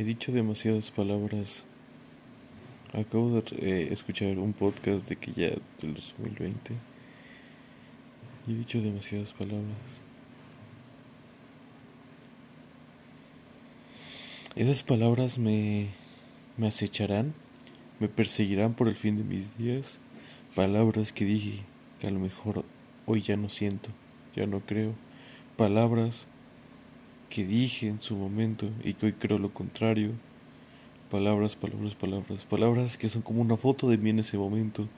He dicho demasiadas palabras. Acabo de eh, escuchar un podcast de que ya del 2020. Y he dicho demasiadas palabras. Esas palabras me, me acecharán, me perseguirán por el fin de mis días. Palabras que dije que a lo mejor hoy ya no siento, ya no creo. Palabras que dije en su momento y que hoy creo lo contrario. Palabras, palabras, palabras, palabras que son como una foto de mí en ese momento.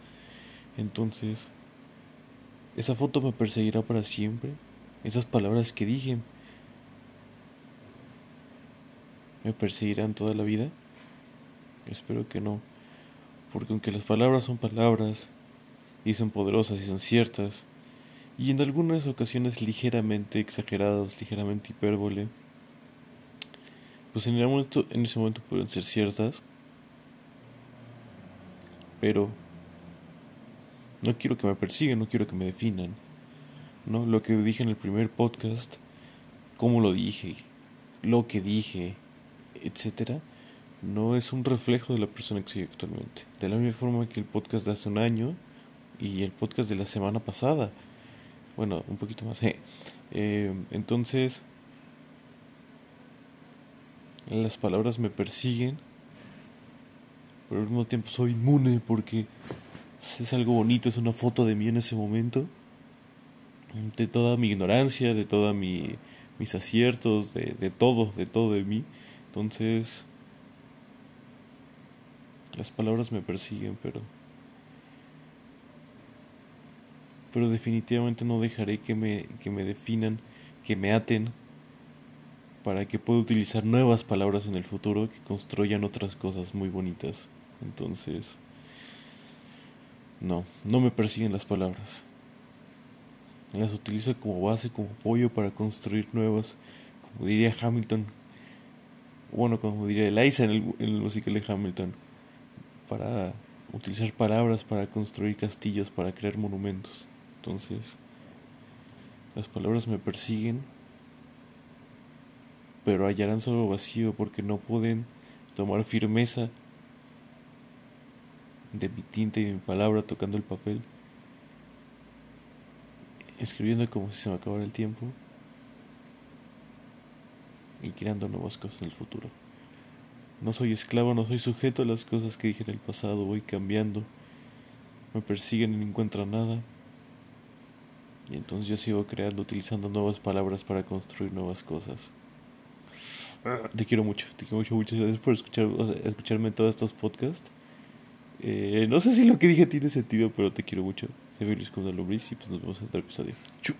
Entonces, esa foto me perseguirá para siempre. Esas palabras que dije me perseguirán toda la vida. Espero que no. Porque aunque las palabras son palabras y son poderosas y son ciertas, y en algunas ocasiones ligeramente exageradas, ligeramente hipérbole, pues en, en ese momento pueden ser ciertas, pero no quiero que me persigan, no quiero que me definan. ¿no? Lo que dije en el primer podcast, cómo lo dije, lo que dije, etcétera, no es un reflejo de la persona que soy actualmente. De la misma forma que el podcast de hace un año y el podcast de la semana pasada bueno, un poquito más. Eh. Eh, entonces, las palabras me persiguen, pero al mismo tiempo soy inmune porque es algo bonito, es una foto de mí en ese momento, de toda mi ignorancia, de todos mi, mis aciertos, de, de todo, de todo de mí. Entonces, las palabras me persiguen, pero pero definitivamente no dejaré que me, que me definan, que me aten, para que pueda utilizar nuevas palabras en el futuro que construyan otras cosas muy bonitas. Entonces, no, no me persiguen las palabras. Las utilizo como base, como apoyo para construir nuevas, como diría Hamilton, bueno, como diría Eliza en el, en el musical de Hamilton, para utilizar palabras para construir castillos, para crear monumentos. Entonces, las palabras me persiguen, pero hallarán solo vacío porque no pueden tomar firmeza de mi tinta y de mi palabra tocando el papel, escribiendo como si se me acabara el tiempo y creando nuevas cosas en el futuro. No soy esclavo, no soy sujeto a las cosas que dije en el pasado, voy cambiando. Me persiguen y no encuentro nada. Y entonces yo sigo creando, utilizando nuevas palabras para construir nuevas cosas. Te quiero mucho, te quiero mucho, muchas gracias por escuchar, escucharme en todos estos podcasts. Eh, no sé si lo que dije tiene sentido, pero te quiero mucho. Soy Luis Condalombris y pues nos vemos en otro episodio. Chu.